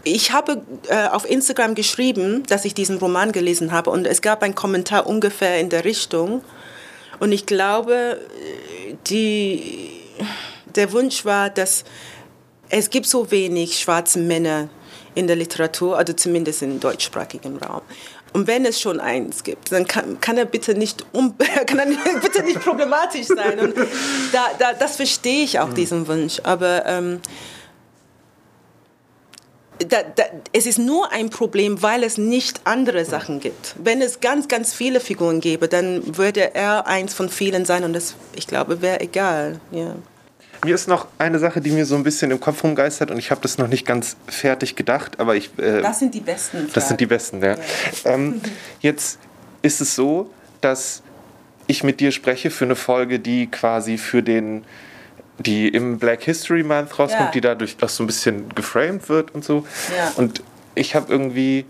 ich habe äh, auf Instagram geschrieben, dass ich diesen Roman gelesen habe und es gab einen Kommentar ungefähr in der Richtung. Und ich glaube, die, der Wunsch war, dass es gibt so wenig schwarze Männer in der Literatur, also zumindest im deutschsprachigen Raum. Und wenn es schon eins gibt, dann kann, kann er bitte nicht, um, kann er bitte nicht problematisch sein. Und da, da, das verstehe ich auch, diesen Wunsch. Aber ähm, da, da, es ist nur ein Problem, weil es nicht andere Sachen gibt. Wenn es ganz, ganz viele Figuren gäbe, dann würde er eins von vielen sein und das, ich glaube, wäre egal. Ja. Mir ist noch eine Sache, die mir so ein bisschen im Kopf rumgeistert und ich habe das noch nicht ganz fertig gedacht, aber ich. Äh, das sind die besten. Fragen. Das sind die besten, ja. ja. Ähm, jetzt ist es so, dass ich mit dir spreche für eine Folge, die quasi für den die im Black History Month rauskommt, ja. die dadurch auch so ein bisschen geframed wird und so. Ja. Und ich habe irgendwie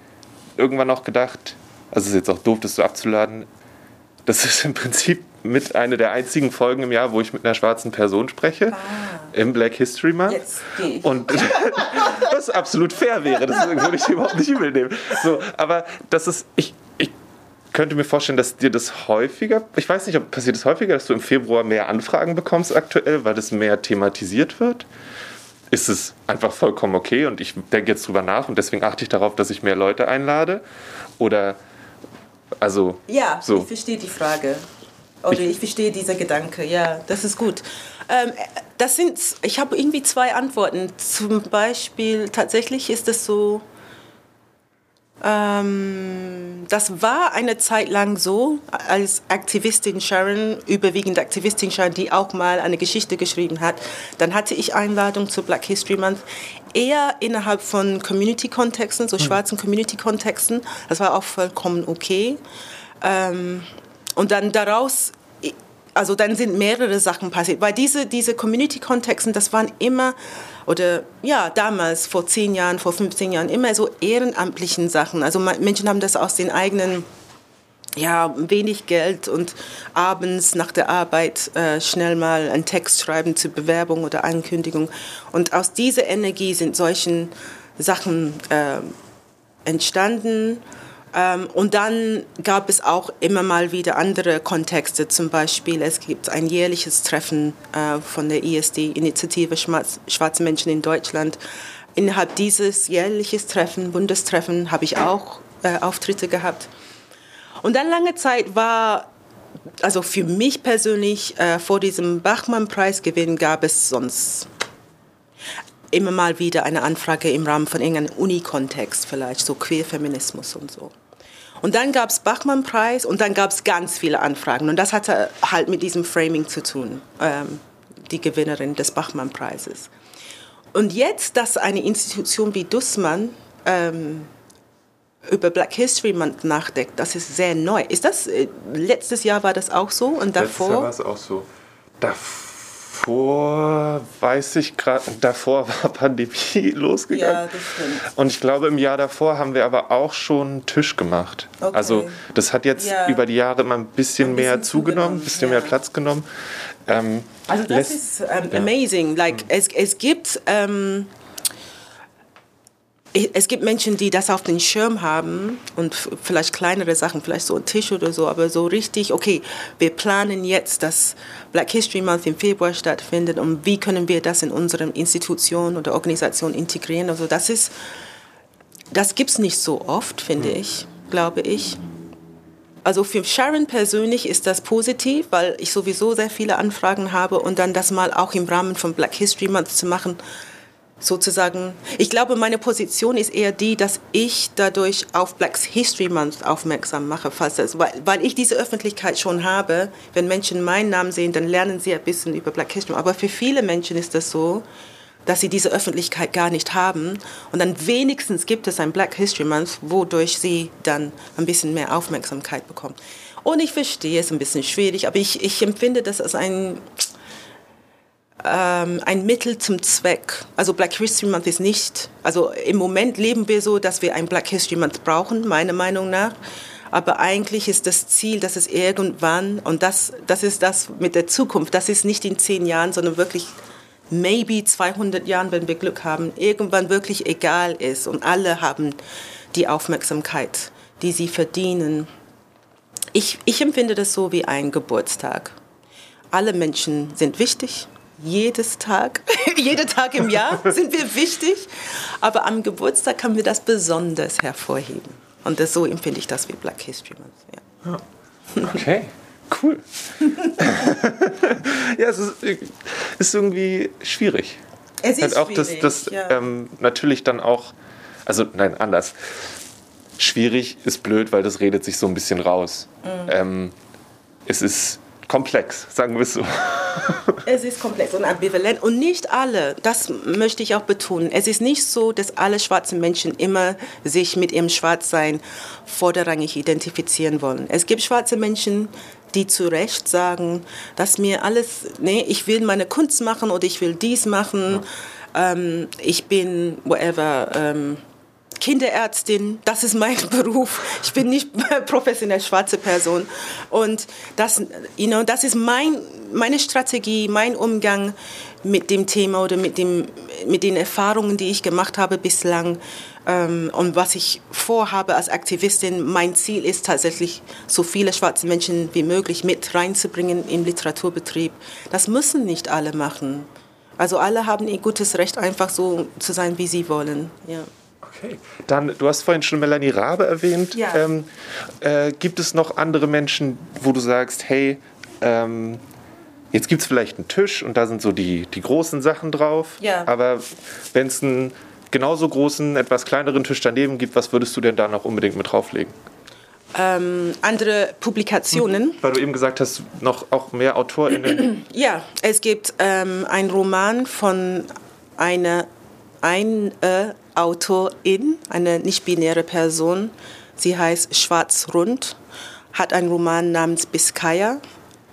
irgendwann auch gedacht, also es ist jetzt auch doof, das so abzuladen, das ist im Prinzip mit einer der einzigen Folgen im Jahr, wo ich mit einer schwarzen Person spreche. Ah. Im Black History Month. Jetzt ich. Und was absolut fair wäre, das würde ich überhaupt nicht übel nehmen. So, aber das ist, ich könnte mir vorstellen, dass dir das häufiger, ich weiß nicht, ob passiert es häufiger, dass du im Februar mehr Anfragen bekommst aktuell, weil das mehr thematisiert wird? Ist es einfach vollkommen okay und ich denke jetzt drüber nach und deswegen achte ich darauf, dass ich mehr Leute einlade? Oder also. Ja, so. ich verstehe die Frage. Oder ich, ich verstehe dieser Gedanke, ja, das ist gut. Ähm, das sind, ich habe irgendwie zwei Antworten. Zum Beispiel, tatsächlich ist es so, ähm, das war eine Zeit lang so, als Aktivistin Sharon, überwiegend Aktivistin Sharon, die auch mal eine Geschichte geschrieben hat, dann hatte ich Einladung zu Black History Month, eher innerhalb von Community-Kontexten, so hm. schwarzen Community-Kontexten. Das war auch vollkommen okay. Ähm, und dann daraus also dann sind mehrere Sachen passiert, weil diese, diese Community-Kontexten, das waren immer oder ja, damals, vor 10 Jahren, vor 15 Jahren, immer so ehrenamtlichen Sachen. Also Menschen haben das aus den eigenen, ja, wenig Geld und abends nach der Arbeit äh, schnell mal einen Text schreiben zur Bewerbung oder Ankündigung. Und aus dieser Energie sind solchen Sachen äh, entstanden. Ähm, und dann gab es auch immer mal wieder andere Kontexte. Zum Beispiel, es gibt ein jährliches Treffen äh, von der ISD, Initiative Schwarze Menschen in Deutschland. Innerhalb dieses jährlichen Treffen, Bundestreffen, habe ich auch äh, Auftritte gehabt. Und dann lange Zeit war, also für mich persönlich, äh, vor diesem Bachmann-Preisgewinn gab es sonst immer mal wieder eine Anfrage im Rahmen von irgendeinem Uni-Kontext vielleicht, so Queerfeminismus und so. Und dann gab es Bachmann-Preis und dann gab es ganz viele Anfragen. Und das hatte halt mit diesem Framing zu tun, ähm, die Gewinnerin des Bachmann-Preises. Und jetzt, dass eine Institution wie Dussmann ähm, über Black History Month nachdenkt, das ist sehr neu. Ist das, äh, letztes Jahr war das auch so und davor? Letztes Jahr war es auch so. Davor davor weiß ich gerade, davor war Pandemie losgegangen. Ja, das stimmt. Und ich glaube, im Jahr davor haben wir aber auch schon einen Tisch gemacht. Okay. Also das hat jetzt ja. über die Jahre immer ein bisschen, ein bisschen mehr zugenommen, ein bisschen ja. mehr Platz genommen. Ähm, also das ist ähm, amazing. Like, mhm. es, es gibt... Ähm, es gibt Menschen, die das auf den Schirm haben und vielleicht kleinere Sachen, vielleicht so ein Tisch oder so, aber so richtig, okay, wir planen jetzt, dass Black History Month im Februar stattfindet und wie können wir das in unseren Institutionen oder Organisationen integrieren. Also das ist, das gibt es nicht so oft, finde hm. ich, glaube ich. Also für Sharon persönlich ist das positiv, weil ich sowieso sehr viele Anfragen habe und dann das mal auch im Rahmen von Black History Month zu machen, sozusagen, ich glaube, meine Position ist eher die, dass ich dadurch auf Black History Month aufmerksam mache, falls das, weil, weil ich diese Öffentlichkeit schon habe. Wenn Menschen meinen Namen sehen, dann lernen sie ein bisschen über Black History. Aber für viele Menschen ist das so, dass sie diese Öffentlichkeit gar nicht haben. Und dann wenigstens gibt es ein Black History Month, wodurch sie dann ein bisschen mehr Aufmerksamkeit bekommen. Und ich verstehe es ein bisschen schwierig, aber ich, ich empfinde das als ein ähm, ein Mittel zum Zweck. Also Black History Month ist nicht, also im Moment leben wir so, dass wir ein Black History Month brauchen, meiner Meinung nach. Aber eigentlich ist das Ziel, dass es irgendwann, und das, das ist das mit der Zukunft, das ist nicht in zehn Jahren, sondern wirklich maybe 200 Jahren, wenn wir Glück haben, irgendwann wirklich egal ist und alle haben die Aufmerksamkeit, die sie verdienen. Ich, ich empfinde das so wie ein Geburtstag. Alle Menschen sind wichtig, jedes Tag, jeden Tag im Jahr sind wir wichtig, aber am Geburtstag können wir das besonders hervorheben. Und das, so empfinde ich das wie Black History Month. Ja. Okay, cool. ja, es ist, ist, irgendwie schwierig. Es ist halt auch schwierig, das, das ja. ähm, natürlich dann auch, also nein, anders. Schwierig ist blöd, weil das redet sich so ein bisschen raus. Mhm. Ähm, es ist komplex, sagen wir es so. Es ist komplex und ambivalent und nicht alle, das möchte ich auch betonen. Es ist nicht so, dass alle schwarzen Menschen immer sich mit ihrem Schwarzsein vorderrangig identifizieren wollen. Es gibt schwarze Menschen, die zu Recht sagen, dass mir alles, nee, ich will meine Kunst machen oder ich will dies machen, ja. ähm, ich bin whatever. Ähm, Kinderärztin, das ist mein Beruf. Ich bin nicht professionell schwarze Person. Und das, you know, das ist mein, meine Strategie, mein Umgang mit dem Thema oder mit, dem, mit den Erfahrungen, die ich gemacht habe bislang. Ähm, und was ich vorhabe als Aktivistin, mein Ziel ist tatsächlich, so viele schwarze Menschen wie möglich mit reinzubringen im Literaturbetrieb. Das müssen nicht alle machen. Also alle haben ihr gutes Recht, einfach so zu sein, wie sie wollen. Ja. Okay. Dann, du hast vorhin schon Melanie Rabe erwähnt. Ja. Ähm, äh, gibt es noch andere Menschen, wo du sagst, hey, ähm, jetzt gibt es vielleicht einen Tisch und da sind so die, die großen Sachen drauf. Ja. Aber wenn es einen genauso großen, etwas kleineren Tisch daneben gibt, was würdest du denn da noch unbedingt mit drauflegen? Ähm, andere Publikationen. Mhm. Weil du eben gesagt hast, noch auch mehr AutorInnen. Ja, es gibt ähm, einen Roman von einer eine Autorin, eine nicht-binäre Person. Sie heißt Schwarz-Rund, hat einen Roman namens Biskaya.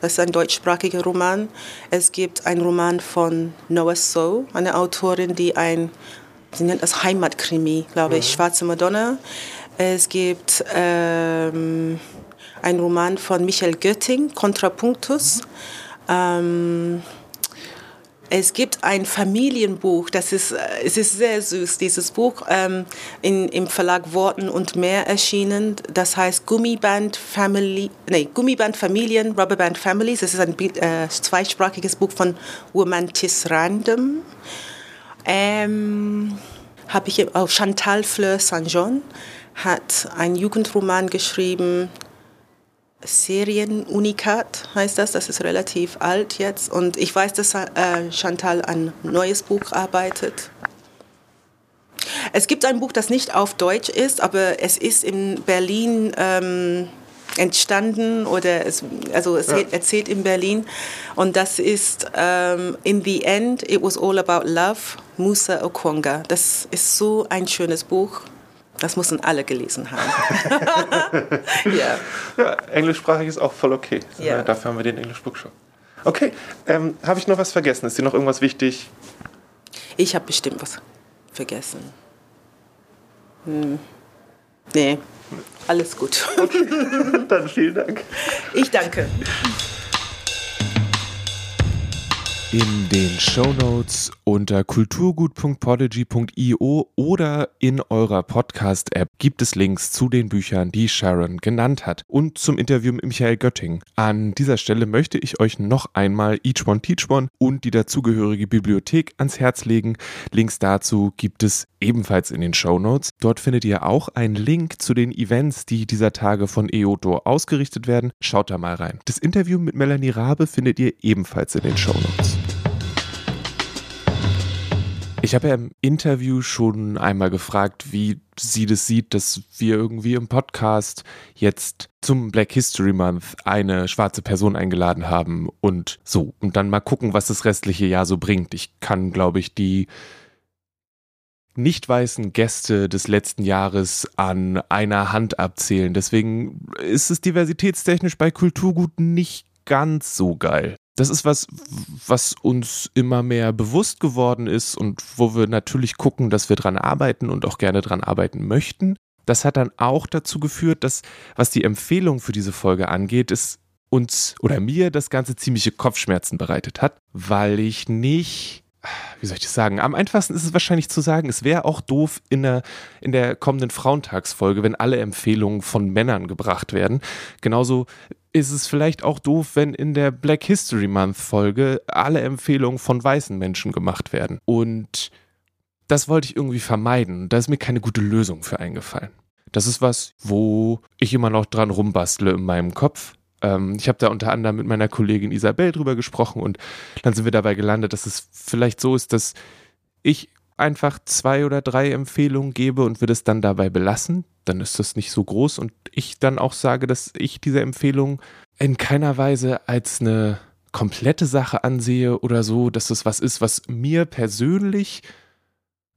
Das ist ein deutschsprachiger Roman. Es gibt einen Roman von Noah So, eine Autorin, die ein, sie nennt das Heimatkrimi, glaube ich, Schwarze Madonna. Es gibt ähm, einen Roman von Michael Götting, Kontrapunktus. Ähm, es gibt ein Familienbuch, das ist, äh, es ist sehr süß, dieses Buch, ähm, in, im Verlag Worten und Mehr erschienen. Das heißt Gummiband, Family, nee, Gummiband Familien, Rubberband Families. Das ist ein äh, zweisprachiges Buch von Womantis Random. Ähm, Habe ich auf Chantal Fleur Saint-Jean hat einen Jugendroman geschrieben, Serienunikat heißt das, das ist relativ alt jetzt. Und ich weiß, dass äh, Chantal ein neues Buch arbeitet. Es gibt ein Buch, das nicht auf Deutsch ist, aber es ist in Berlin ähm, entstanden oder es, also es ja. erzählt in Berlin. Und das ist ähm, In the End, It Was All About Love, Musa Okwonga. Das ist so ein schönes Buch. Das müssen alle gelesen haben. ja. ja, englischsprachig ist auch voll okay. Ja. Dafür haben wir den English Bookshop. Okay, ähm, habe ich noch was vergessen? Ist dir noch irgendwas wichtig? Ich habe bestimmt was vergessen. Hm. Nee, alles gut. Okay. Dann vielen Dank. Ich danke. In den Show Notes unter kulturgut.podigy.io oder in eurer Podcast-App gibt es Links zu den Büchern, die Sharon genannt hat und zum Interview mit Michael Götting. An dieser Stelle möchte ich euch noch einmal Each One Teach One und die dazugehörige Bibliothek ans Herz legen. Links dazu gibt es ebenfalls in den Show Notes. Dort findet ihr auch einen Link zu den Events, die dieser Tage von EODO ausgerichtet werden. Schaut da mal rein. Das Interview mit Melanie Rabe findet ihr ebenfalls in den Show Notes. Ich habe ja im Interview schon einmal gefragt, wie sie das sieht, dass wir irgendwie im Podcast jetzt zum Black History Month eine schwarze Person eingeladen haben und so. Und dann mal gucken, was das restliche Jahr so bringt. Ich kann, glaube ich, die nicht weißen Gäste des letzten Jahres an einer Hand abzählen. Deswegen ist es diversitätstechnisch bei Kulturgut nicht ganz so geil das ist was, was uns immer mehr bewusst geworden ist und wo wir natürlich gucken, dass wir dran arbeiten und auch gerne dran arbeiten möchten. Das hat dann auch dazu geführt, dass, was die Empfehlung für diese Folge angeht, es uns oder mir das Ganze ziemliche Kopfschmerzen bereitet hat, weil ich nicht wie soll ich das sagen? Am einfachsten ist es wahrscheinlich zu sagen, es wäre auch doof in der, in der kommenden Frauentagsfolge, wenn alle Empfehlungen von Männern gebracht werden. Genauso ist es vielleicht auch doof, wenn in der Black History Month Folge alle Empfehlungen von weißen Menschen gemacht werden. Und das wollte ich irgendwie vermeiden. Da ist mir keine gute Lösung für eingefallen. Das ist was, wo ich immer noch dran rumbastle in meinem Kopf. Ähm, ich habe da unter anderem mit meiner Kollegin Isabel drüber gesprochen und dann sind wir dabei gelandet, dass es vielleicht so ist, dass ich einfach zwei oder drei Empfehlungen gebe und wir das dann dabei belassen, dann ist das nicht so groß und ich dann auch sage, dass ich diese Empfehlung in keiner Weise als eine komplette Sache ansehe oder so, dass das was ist, was mir persönlich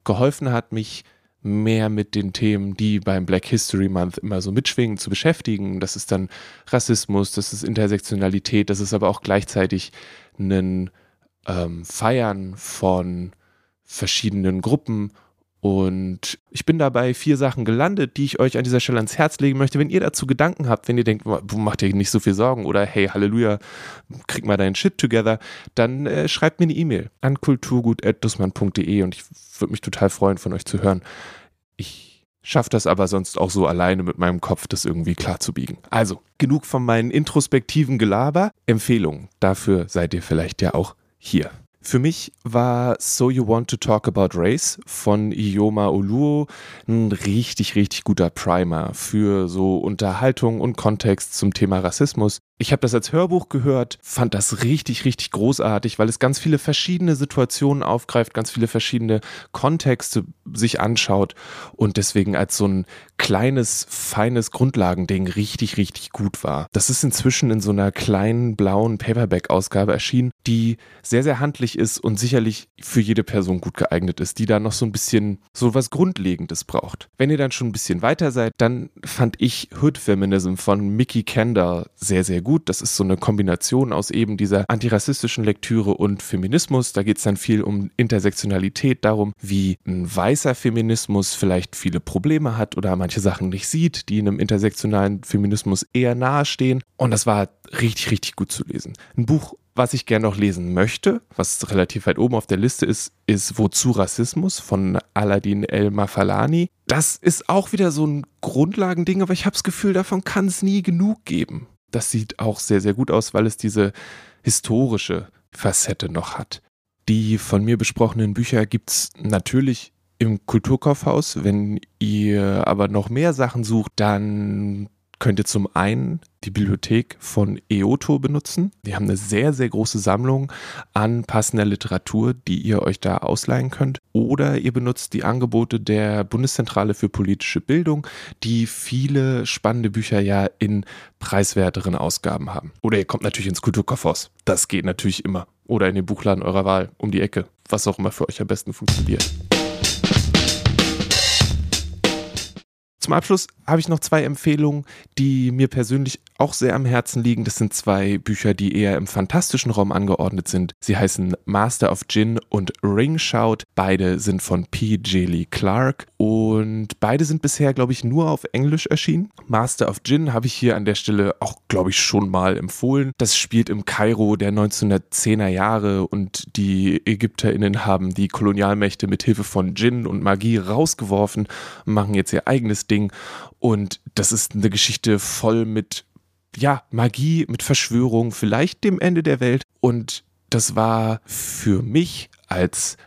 geholfen hat, mich mehr mit den Themen, die beim Black History Month immer so mitschwingen, zu beschäftigen. Das ist dann Rassismus, das ist Intersektionalität, das ist aber auch gleichzeitig ein ähm, Feiern von verschiedenen Gruppen Und ich bin dabei vier Sachen gelandet, die ich euch an dieser Stelle ans Herz legen möchte. Wenn ihr dazu Gedanken habt, wenn ihr denkt, macht ihr nicht so viel Sorgen oder hey, Halleluja, krieg mal deinen Shit together, dann äh, schreibt mir eine E-Mail an kulturgut.dussmann.de und ich würde mich total freuen, von euch zu hören. Ich schaffe das aber sonst auch so alleine mit meinem Kopf, das irgendwie klar zu biegen. Also, genug von meinen introspektiven Gelaber. Empfehlungen. Dafür seid ihr vielleicht ja auch hier. Für mich war So You Want to Talk About Race von Ioma Oluo ein richtig, richtig guter Primer für so Unterhaltung und Kontext zum Thema Rassismus. Ich habe das als Hörbuch gehört, fand das richtig, richtig großartig, weil es ganz viele verschiedene Situationen aufgreift, ganz viele verschiedene Kontexte sich anschaut und deswegen als so ein kleines, feines Grundlagending richtig, richtig gut war. Das ist inzwischen in so einer kleinen blauen Paperback-Ausgabe erschienen, die sehr, sehr handlich ist und sicherlich für jede Person gut geeignet ist, die da noch so ein bisschen so was Grundlegendes braucht. Wenn ihr dann schon ein bisschen weiter seid, dann fand ich Hood Feminism von Mickey Kendall sehr, sehr gut gut. Das ist so eine Kombination aus eben dieser antirassistischen Lektüre und Feminismus. Da geht es dann viel um Intersektionalität, darum, wie ein weißer Feminismus vielleicht viele Probleme hat oder manche Sachen nicht sieht, die einem intersektionalen Feminismus eher nahestehen. Und das war richtig, richtig gut zu lesen. Ein Buch was ich gerne noch lesen möchte, was relativ weit oben auf der Liste ist, ist Wozu Rassismus von Aladdin El Mafalani. Das ist auch wieder so ein Grundlagending, aber ich habe das Gefühl, davon kann es nie genug geben das sieht auch sehr, sehr gut aus, weil es diese historische Facette noch hat. Die von mir besprochenen Bücher gibt es natürlich im Kulturkaufhaus. Wenn ihr aber noch mehr Sachen sucht, dann könnt ihr zum einen die Bibliothek von EOTO benutzen. Die haben eine sehr, sehr große Sammlung an passender Literatur, die ihr euch da ausleihen könnt. Oder ihr benutzt die Angebote der Bundeszentrale für politische Bildung, die viele spannende Bücher ja in preiswerteren Ausgaben haben. Oder ihr kommt natürlich ins Kulturkaufhaus. Das geht natürlich immer. Oder in den Buchladen eurer Wahl um die Ecke. Was auch immer für euch am besten funktioniert. Zum Abschluss habe ich noch zwei Empfehlungen, die mir persönlich auch sehr am Herzen liegen. Das sind zwei Bücher, die eher im fantastischen Raum angeordnet sind. Sie heißen Master of Gin und Ring Shout. Beide sind von P. J. Lee Clark und beide sind bisher, glaube ich, nur auf Englisch erschienen. Master of Gin habe ich hier an der Stelle auch, glaube ich, schon mal empfohlen. Das spielt im Kairo der 1910er Jahre und die ÄgypterInnen haben die Kolonialmächte mit Hilfe von Gin und Magie rausgeworfen machen jetzt ihr eigenes Ding. Und das ist eine Geschichte voll mit ja, Magie, mit Verschwörung, vielleicht dem Ende der Welt. Und das war für mich als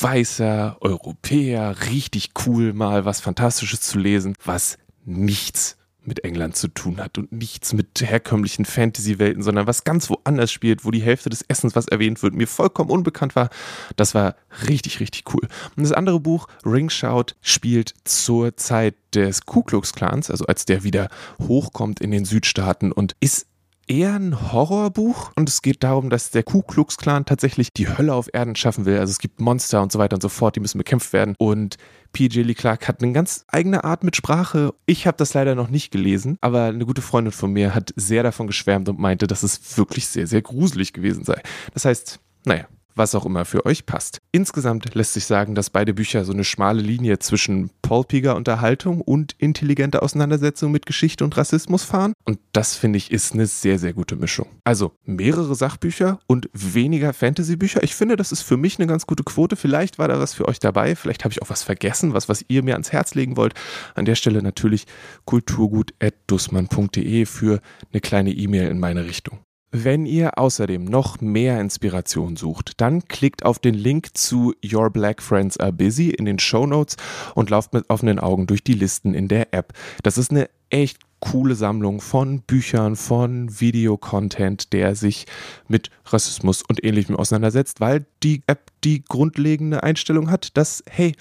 weißer Europäer richtig cool, mal was Fantastisches zu lesen, was nichts mit England zu tun hat und nichts mit herkömmlichen Fantasy-Welten, sondern was ganz woanders spielt, wo die Hälfte des Essens, was erwähnt wird, mir vollkommen unbekannt war. Das war richtig, richtig cool. Und das andere Buch, Ring Shout, spielt zur Zeit des Ku Klux Klans, also als der wieder hochkommt in den Südstaaten und ist eher ein Horrorbuch und es geht darum, dass der Ku Klux Klan tatsächlich die Hölle auf Erden schaffen will. Also es gibt Monster und so weiter und so fort, die müssen bekämpft werden und P.J. Lee Clark hat eine ganz eigene Art mit Sprache. Ich habe das leider noch nicht gelesen, aber eine gute Freundin von mir hat sehr davon geschwärmt und meinte, dass es wirklich sehr, sehr gruselig gewesen sei. Das heißt, naja, was auch immer für euch passt. Insgesamt lässt sich sagen, dass beide Bücher so eine schmale Linie zwischen polpiger Unterhaltung und intelligenter Auseinandersetzung mit Geschichte und Rassismus fahren. Und das finde ich ist eine sehr, sehr gute Mischung. Also mehrere Sachbücher und weniger Fantasy-Bücher. Ich finde, das ist für mich eine ganz gute Quote. Vielleicht war da was für euch dabei. Vielleicht habe ich auch was vergessen, was, was ihr mir ans Herz legen wollt. An der Stelle natürlich kulturgut.dussmann.de für eine kleine E-Mail in meine Richtung. Wenn ihr außerdem noch mehr Inspiration sucht, dann klickt auf den Link zu Your Black Friends Are Busy in den Show Notes und lauft mit offenen Augen durch die Listen in der App. Das ist eine echt coole Sammlung von Büchern, von Videocontent, der sich mit Rassismus und ähnlichem auseinandersetzt, weil die App die grundlegende Einstellung hat, dass, hey,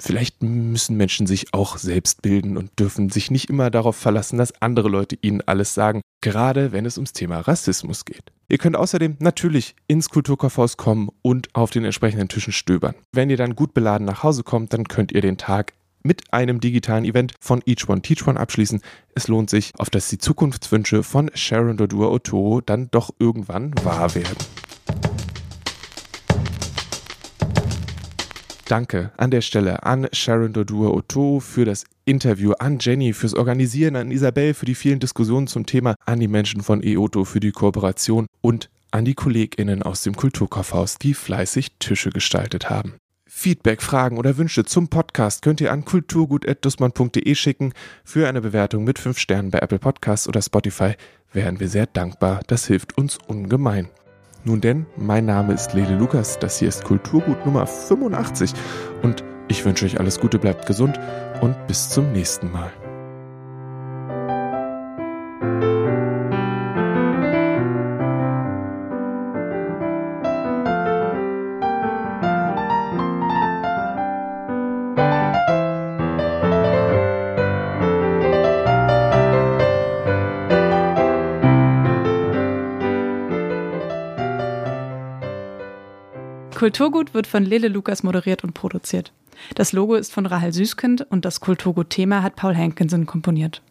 vielleicht müssen Menschen sich auch selbst bilden und dürfen sich nicht immer darauf verlassen, dass andere Leute ihnen alles sagen, gerade wenn es ums Thema Rassismus geht. Ihr könnt außerdem natürlich ins Kulturkaufhaus kommen und auf den entsprechenden Tischen stöbern. Wenn ihr dann gut beladen nach Hause kommt, dann könnt ihr den Tag mit einem digitalen Event von Each One Teach One abschließen. Es lohnt sich, auf dass die Zukunftswünsche von Sharon Dodua Otto dann doch irgendwann wahr werden. Danke an der Stelle an Sharon Dodua Otto für das Interview, an Jenny fürs Organisieren, an Isabel für die vielen Diskussionen zum Thema, an die Menschen von EOTO für die Kooperation und an die KollegInnen aus dem Kulturkaufhaus, die fleißig Tische gestaltet haben. Feedback, Fragen oder Wünsche zum Podcast könnt ihr an kulturgut.dussmann.de schicken. Für eine Bewertung mit 5 Sternen bei Apple Podcasts oder Spotify wären wir sehr dankbar. Das hilft uns ungemein. Nun denn, mein Name ist Lele Lukas, das hier ist Kulturgut Nummer 85 und ich wünsche euch alles Gute, bleibt gesund und bis zum nächsten Mal. Kulturgut wird von Lele Lukas moderiert und produziert. Das Logo ist von Rahel Süßkind und das Kulturgut-Thema hat Paul Hankinson komponiert.